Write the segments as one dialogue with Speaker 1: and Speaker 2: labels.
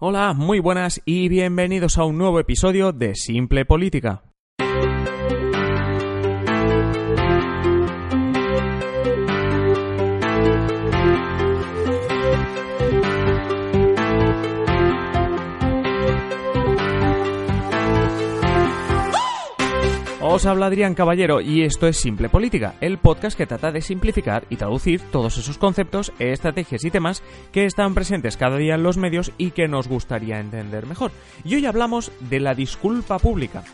Speaker 1: Hola, muy buenas y bienvenidos a un nuevo episodio de Simple Política. Os habla Adrián Caballero y esto es Simple Política, el podcast que trata de simplificar y traducir todos esos conceptos, estrategias y temas que están presentes cada día en los medios y que nos gustaría entender mejor. Y hoy hablamos de la disculpa pública.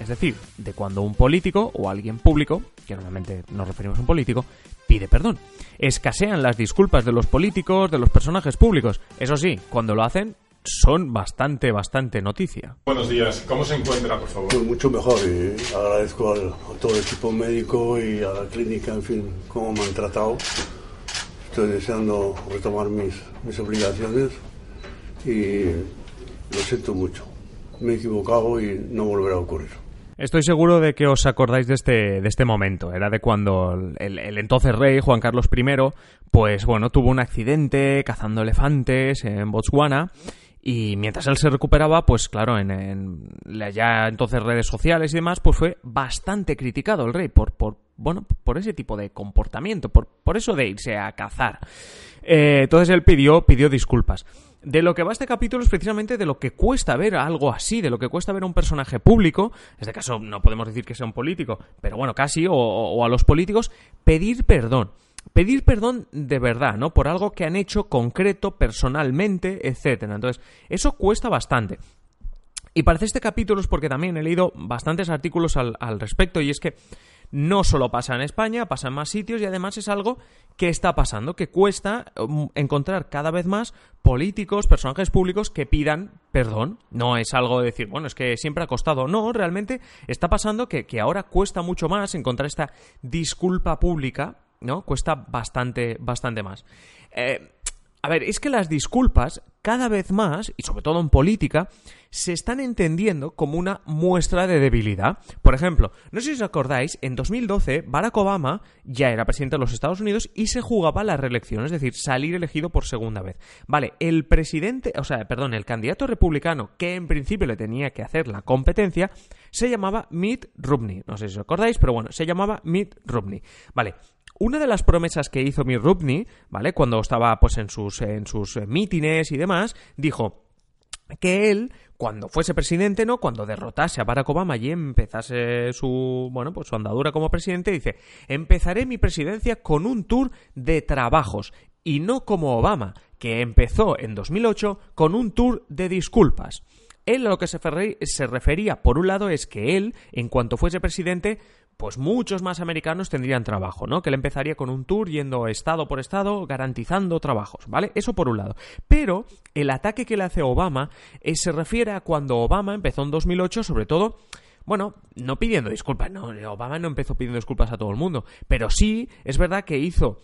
Speaker 1: Es decir, de cuando un político o alguien público, que normalmente nos referimos a un político, pide perdón. Escasean las disculpas de los políticos, de los personajes públicos. Eso sí, cuando lo hacen, son bastante, bastante noticia.
Speaker 2: Buenos días, ¿cómo se encuentra, por favor?
Speaker 3: Pues mucho mejor y agradezco al, a todo el equipo médico y a la clínica, en fin, cómo me han tratado. Estoy deseando retomar mis, mis obligaciones y lo siento mucho. Me he equivocado y no volverá a ocurrir.
Speaker 1: Estoy seguro de que os acordáis de este, de este momento. Era de cuando el, el, entonces rey, Juan Carlos I, pues bueno, tuvo un accidente cazando elefantes en Botswana y mientras él se recuperaba, pues claro, en, ya entonces redes sociales y demás, pues fue bastante criticado el rey por, por bueno, por ese tipo de comportamiento, por, por eso de irse a cazar. Eh, entonces él pidió, pidió disculpas. De lo que va este capítulo es precisamente de lo que cuesta ver algo así, de lo que cuesta ver a un personaje público, en este caso no podemos decir que sea un político, pero bueno, casi, o, o a los políticos, pedir perdón pedir perdón de verdad, ¿no? Por algo que han hecho concreto, personalmente, etcétera. Entonces, eso cuesta bastante. Y parece este capítulo es porque también he leído bastantes artículos al, al, respecto y es que no solo pasa en España, pasa en más sitios y además es algo que está pasando, que cuesta encontrar cada vez más políticos, personajes públicos que pidan perdón. No es algo de decir, bueno, es que siempre ha costado. No, realmente está pasando que, que ahora cuesta mucho más encontrar esta disculpa pública ¿no? Cuesta bastante, bastante más. Eh, a ver, es que las disculpas cada vez más, y sobre todo en política, se están entendiendo como una muestra de debilidad. Por ejemplo, no sé si os acordáis, en 2012 Barack Obama ya era presidente de los Estados Unidos y se jugaba la reelección, es decir, salir elegido por segunda vez. Vale, el presidente, o sea, perdón, el candidato republicano que en principio le tenía que hacer la competencia, se llamaba Mitt Romney. No sé si os acordáis, pero bueno, se llamaba Mitt Romney. Vale, una de las promesas que hizo Mitt Romney, ¿vale? Cuando estaba pues en sus, en sus eh, mítines y demás, dijo que él cuando fuese presidente, ¿no? Cuando derrotase a Barack Obama y empezase su, bueno, pues su andadura como presidente, dice, empezaré mi presidencia con un tour de trabajos y no como Obama, que empezó en 2008 con un tour de disculpas. Él a lo que se refería, por un lado, es que él, en cuanto fuese presidente, pues muchos más americanos tendrían trabajo, ¿no? Que él empezaría con un tour yendo estado por estado garantizando trabajos, ¿vale? Eso por un lado. Pero el ataque que le hace Obama eh, se refiere a cuando Obama empezó en 2008, sobre todo bueno, no pidiendo disculpas, no, Obama no empezó pidiendo disculpas a todo el mundo, pero sí es verdad que hizo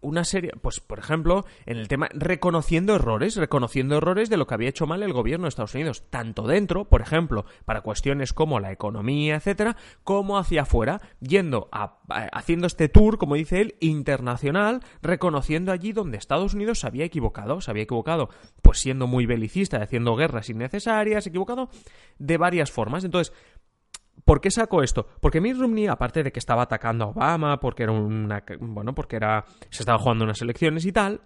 Speaker 1: una serie, pues por ejemplo, en el tema reconociendo errores, reconociendo errores de lo que había hecho mal el gobierno de Estados Unidos, tanto dentro, por ejemplo, para cuestiones como la economía, etcétera, como hacia afuera, yendo a, haciendo este tour, como dice él, internacional, reconociendo allí donde Estados Unidos se había equivocado, se había equivocado, pues siendo muy belicista, haciendo guerras innecesarias, equivocado de varias formas. Entonces, ¿Por qué saco esto? Porque Mitt Romney, aparte de que estaba atacando a Obama, porque era una. Bueno, porque era. se estaba jugando unas elecciones y tal.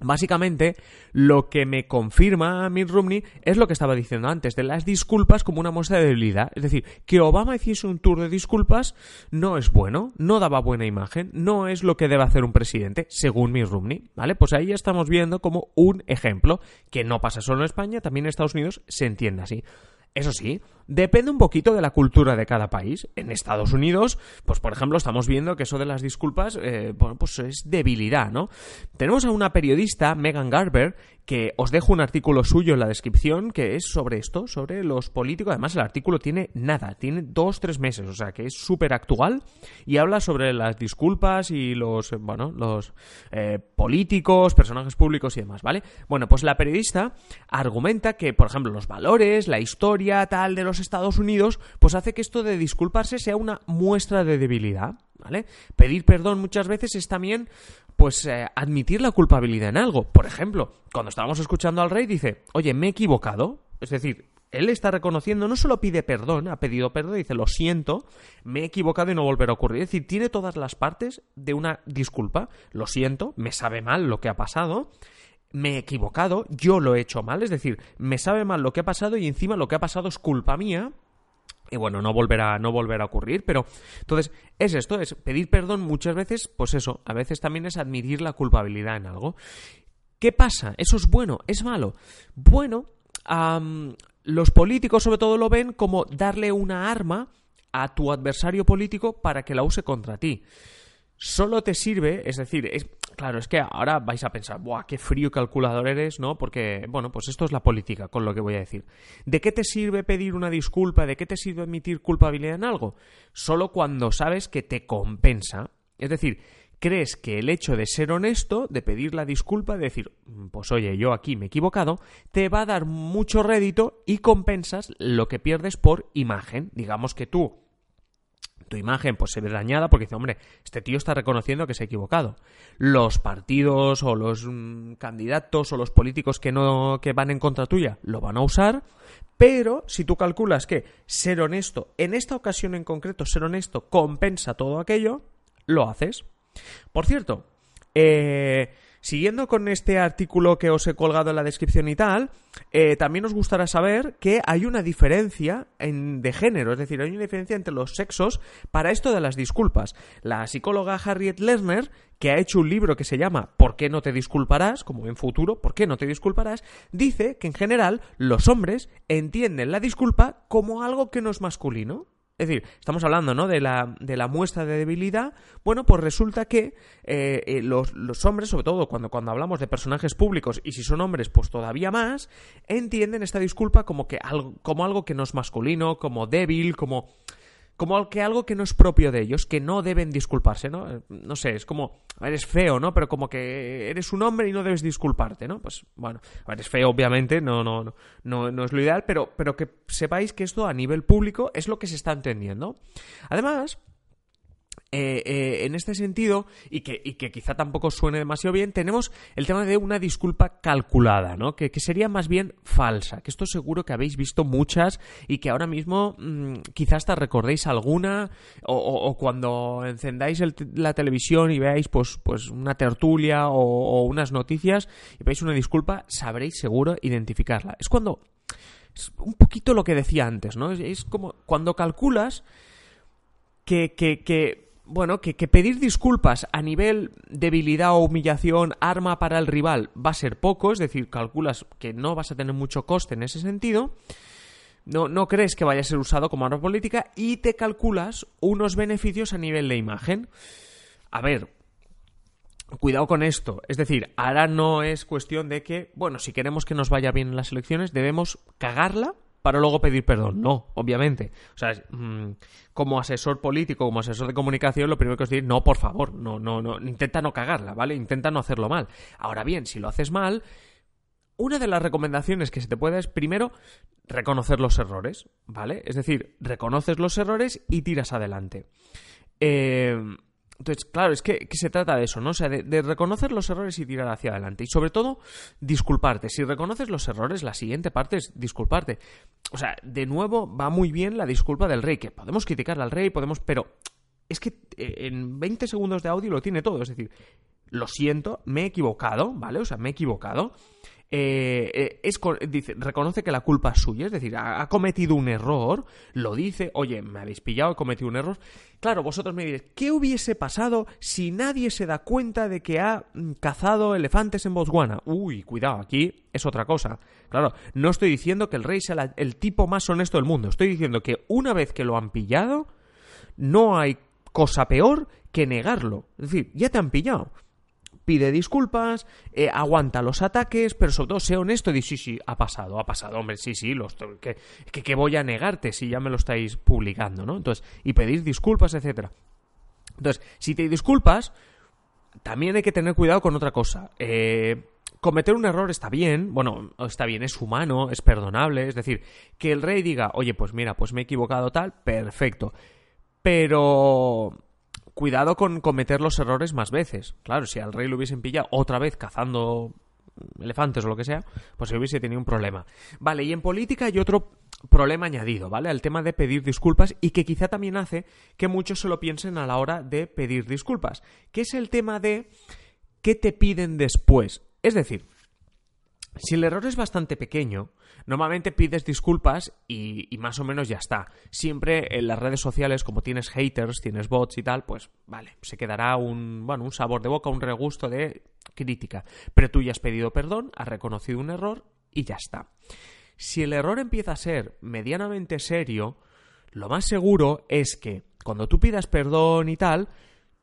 Speaker 1: Básicamente, lo que me confirma Mitt Romney es lo que estaba diciendo antes, de las disculpas como una muestra de debilidad. Es decir, que Obama hiciese un tour de disculpas no es bueno, no daba buena imagen, no es lo que debe hacer un presidente, según Mitt Romney. ¿Vale? Pues ahí estamos viendo como un ejemplo, que no pasa solo en España, también en Estados Unidos se entiende así. Eso sí, depende un poquito de la cultura de cada país. En Estados Unidos, pues por ejemplo, estamos viendo que eso de las disculpas, eh, bueno, pues es debilidad, ¿no? Tenemos a una periodista, Megan Garber, que os dejo un artículo suyo en la descripción que es sobre esto, sobre los políticos. Además, el artículo tiene nada, tiene dos, tres meses, o sea que es súper actual y habla sobre las disculpas y los, bueno, los eh, políticos, personajes públicos y demás, ¿vale? Bueno, pues la periodista argumenta que, por ejemplo, los valores, la historia tal de los Estados Unidos, pues hace que esto de disculparse sea una muestra de debilidad. ¿Vale? Pedir perdón muchas veces es también, pues, eh, admitir la culpabilidad en algo. Por ejemplo, cuando estábamos escuchando al rey, dice, oye, me he equivocado. Es decir, él está reconociendo, no solo pide perdón, ha pedido perdón, dice, lo siento, me he equivocado y no volverá a ocurrir. Es decir, tiene todas las partes de una disculpa. Lo siento, me sabe mal lo que ha pasado, me he equivocado, yo lo he hecho mal, es decir, me sabe mal lo que ha pasado y encima lo que ha pasado es culpa mía, y bueno, no volverá, no volverá a ocurrir, pero entonces es esto, es pedir perdón muchas veces, pues eso, a veces también es admitir la culpabilidad en algo. ¿Qué pasa? ¿Eso es bueno? ¿Es malo? Bueno, los políticos sobre todo lo ven como darle una arma a tu adversario político para que la use contra ti. Solo te sirve, es decir, es, Claro, es que ahora vais a pensar, ¡buah, qué frío calculador eres! ¿No? Porque, bueno, pues esto es la política, con lo que voy a decir. ¿De qué te sirve pedir una disculpa? ¿De qué te sirve admitir culpabilidad en algo? Solo cuando sabes que te compensa. Es decir, crees que el hecho de ser honesto, de pedir la disculpa, de decir, mm, pues oye, yo aquí me he equivocado, te va a dar mucho rédito y compensas lo que pierdes por imagen. Digamos que tú tu imagen pues se ve dañada porque dice, hombre, este tío está reconociendo que se ha equivocado. Los partidos o los mm, candidatos o los políticos que no que van en contra tuya lo van a usar, pero si tú calculas que ser honesto, en esta ocasión en concreto ser honesto compensa todo aquello, lo haces. Por cierto, eh, Siguiendo con este artículo que os he colgado en la descripción y tal, eh, también os gustará saber que hay una diferencia en, de género, es decir, hay una diferencia entre los sexos para esto de las disculpas. La psicóloga Harriet Lerner, que ha hecho un libro que se llama ¿Por qué no te disculparás? como en futuro, ¿por qué no te disculparás? dice que en general los hombres entienden la disculpa como algo que no es masculino. Es decir, estamos hablando ¿no? de, la, de la muestra de debilidad. Bueno, pues resulta que eh, eh, los, los, hombres, sobre todo cuando, cuando hablamos de personajes públicos, y si son hombres, pues todavía más, entienden esta disculpa como, que algo, como algo que no es masculino, como débil, como como que algo que no es propio de ellos, que no deben disculparse, ¿no? No sé, es como, eres feo, ¿no? Pero como que eres un hombre y no debes disculparte, ¿no? Pues bueno, eres feo, obviamente, no, no, no, no, no es lo ideal, pero, pero que sepáis que esto a nivel público es lo que se está entendiendo. Además, eh, eh, en este sentido, y que, quizá tampoco suene demasiado bien, tenemos el tema de una disculpa calculada, ¿no? Que, sería más bien falsa, que esto seguro que habéis visto muchas y que ahora mismo mm, quizás hasta recordéis alguna, o, cuando encendáis la televisión y veáis pues, pues una tertulia o, unas noticias y veis una disculpa, sabréis seguro identificarla. Es cuando... Es un poquito lo que decía antes, ¿no? Es, como cuando calculas que, que, que bueno, que, pedir disculpas a nivel debilidad o humillación, arma para el rival, va a ser poco, es decir, calculas que no vas a tener mucho coste en ese sentido, no, no crees que vaya a ser usado como arma política y te calculas unos beneficios a nivel de imagen. A ver, cuidado con esto, es decir, ahora no es cuestión de que, bueno, si queremos que nos vaya bien en las elecciones, debemos cagarla para luego pedir perdón. No, obviamente. O sea, mm, como asesor político, como asesor de comunicación, lo primero que os digo, no, por favor, no, no, no, intenta no cagarla, ¿vale? Intenta no hacerlo mal. Ahora bien, si lo haces mal, una de las recomendaciones que se te puede es, primero, reconocer los errores, ¿vale? Es decir, reconoces los errores y tiras adelante. Eh, entonces, claro, es que, se trata de eso, ¿no? O sea, de, reconocer los errores y tirar hacia adelante. Y sobre todo, disculparte. Si reconoces los errores, la siguiente parte es disculparte. O sea, de nuevo, va muy bien la disculpa del rey, que podemos criticar al rey, podemos, pero es que eh, en 20 segundos de audio lo tiene todo. Es decir, lo siento, me he equivocado, ¿vale? O sea, me he equivocado. Eh, eh, dice, reconoce que la culpa es suya, es decir, ha, cometido un error, lo dice, oye, me habéis pillado, he cometido un error. Claro, vosotros me diréis, ¿qué hubiese pasado si nadie se da cuenta de que ha mm, cazado elefantes en Botswana? Uy, cuidado, aquí es otra cosa. Claro, no estoy diciendo que el rey sea el tipo más honesto del mundo, estoy diciendo que una vez que lo han pillado, no hay cosa peor que negarlo. Es decir, ya te han pillado pide disculpas, eh, aguanta los ataques, pero sobre todo sea honesto y dice, sí, sí, ha pasado, ha pasado, hombre, sí, sí, los, que, que, voy a negarte si ya me lo estáis publicando, ¿no? Entonces, y pedir disculpas, etcétera. Entonces, si te disculpas, también hay que tener cuidado con otra cosa. Eh, cometer un error está bien, bueno, está bien, es humano, es perdonable, es decir, que el rey diga, oye, pues mira, pues me he equivocado tal, perfecto. Pero cuidado con cometer los errores más veces. Claro, si al rey lo hubiesen pillado otra vez cazando elefantes o lo que sea, pues se hubiese tenido un problema. Vale, y en política hay otro problema añadido, ¿vale? Al tema de pedir disculpas y que quizá también hace que muchos se lo piensen a la hora de pedir disculpas, que es el tema de qué te piden después. Es decir, si el error es bastante pequeño, normalmente pides disculpas y, más o menos ya está. Siempre en las redes sociales, como tienes haters, tienes bots y tal, pues vale, se quedará un, bueno, un sabor de boca, un regusto de crítica. Pero tú ya has pedido perdón, has reconocido un error y ya está. Si el error empieza a ser medianamente serio, lo más seguro es que cuando tú pidas perdón y tal,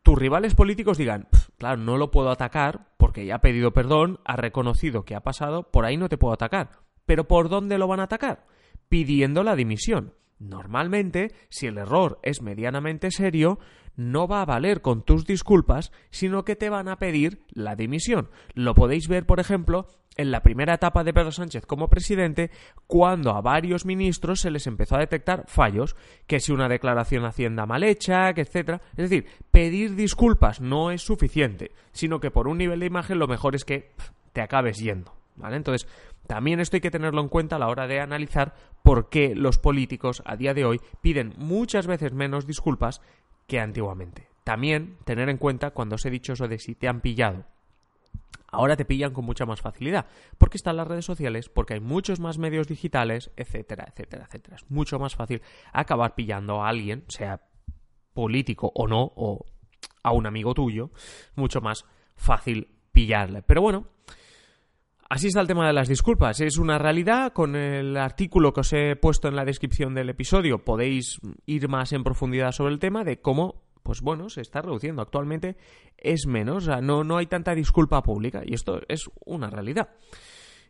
Speaker 1: tus rivales políticos digan, claro, no lo puedo atacar porque ya ha pedido perdón, ha reconocido que ha pasado, por ahí no te puedo atacar. ¿Pero por dónde lo van a atacar? Pidiendo la dimisión. Normalmente, si el error es medianamente serio, no va a valer con tus disculpas, sino que te van a pedir la dimisión. Lo podéis ver, por ejemplo, en la primera etapa de Pedro Sánchez como presidente, cuando a varios ministros se les empezó a detectar fallos, que si una declaración Hacienda mal hecha, que etcétera. Es decir, pedir disculpas no es suficiente, sino que por un nivel de imagen lo mejor es que te acabes yendo. ¿Vale? Entonces, también esto hay que tenerlo en cuenta a la hora de analizar por qué los políticos a día de hoy piden muchas veces menos disculpas que antiguamente. También tener en cuenta cuando os he dicho eso de si te han pillado. Ahora te pillan con mucha más facilidad, porque están las redes sociales, porque hay muchos más medios digitales, etcétera, etcétera, etcétera. Es mucho más fácil acabar pillando a alguien, sea político o no, o a un amigo tuyo, mucho más fácil pillarle. Pero bueno, Así está el tema de las disculpas. Es una realidad. Con el artículo que os he puesto en la descripción del episodio podéis ir más en profundidad sobre el tema de cómo, pues bueno, se está reduciendo. Actualmente es menos. O sea, no, no hay tanta disculpa pública. Y esto es una realidad.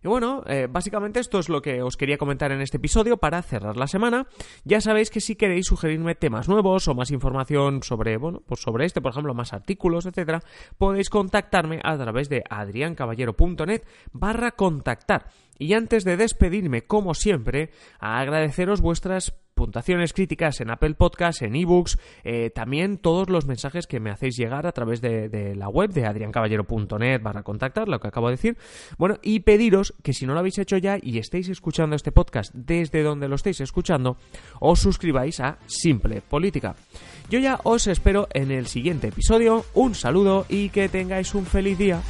Speaker 1: Y bueno, eh, básicamente esto es lo que os quería comentar en este episodio para cerrar la semana. Ya sabéis que si queréis sugerirme temas nuevos o más información sobre, bueno, pues sobre este, por ejemplo, más artículos, etcétera, podéis contactarme a través de adriancaballero.net barra contactar. Y antes de despedirme, como siempre, agradeceros vuestras puntuaciones críticas en Apple Podcasts, en ebooks, eh, también todos los mensajes que me hacéis llegar a través de, la web de adriancaballero.net barra contactar, lo que acabo de decir. Bueno, y pediros que si no lo habéis hecho ya y estáis escuchando este podcast desde donde lo estéis escuchando, os suscribáis a Simple Política. Yo ya os espero en el siguiente episodio, un saludo y que tengáis un feliz día.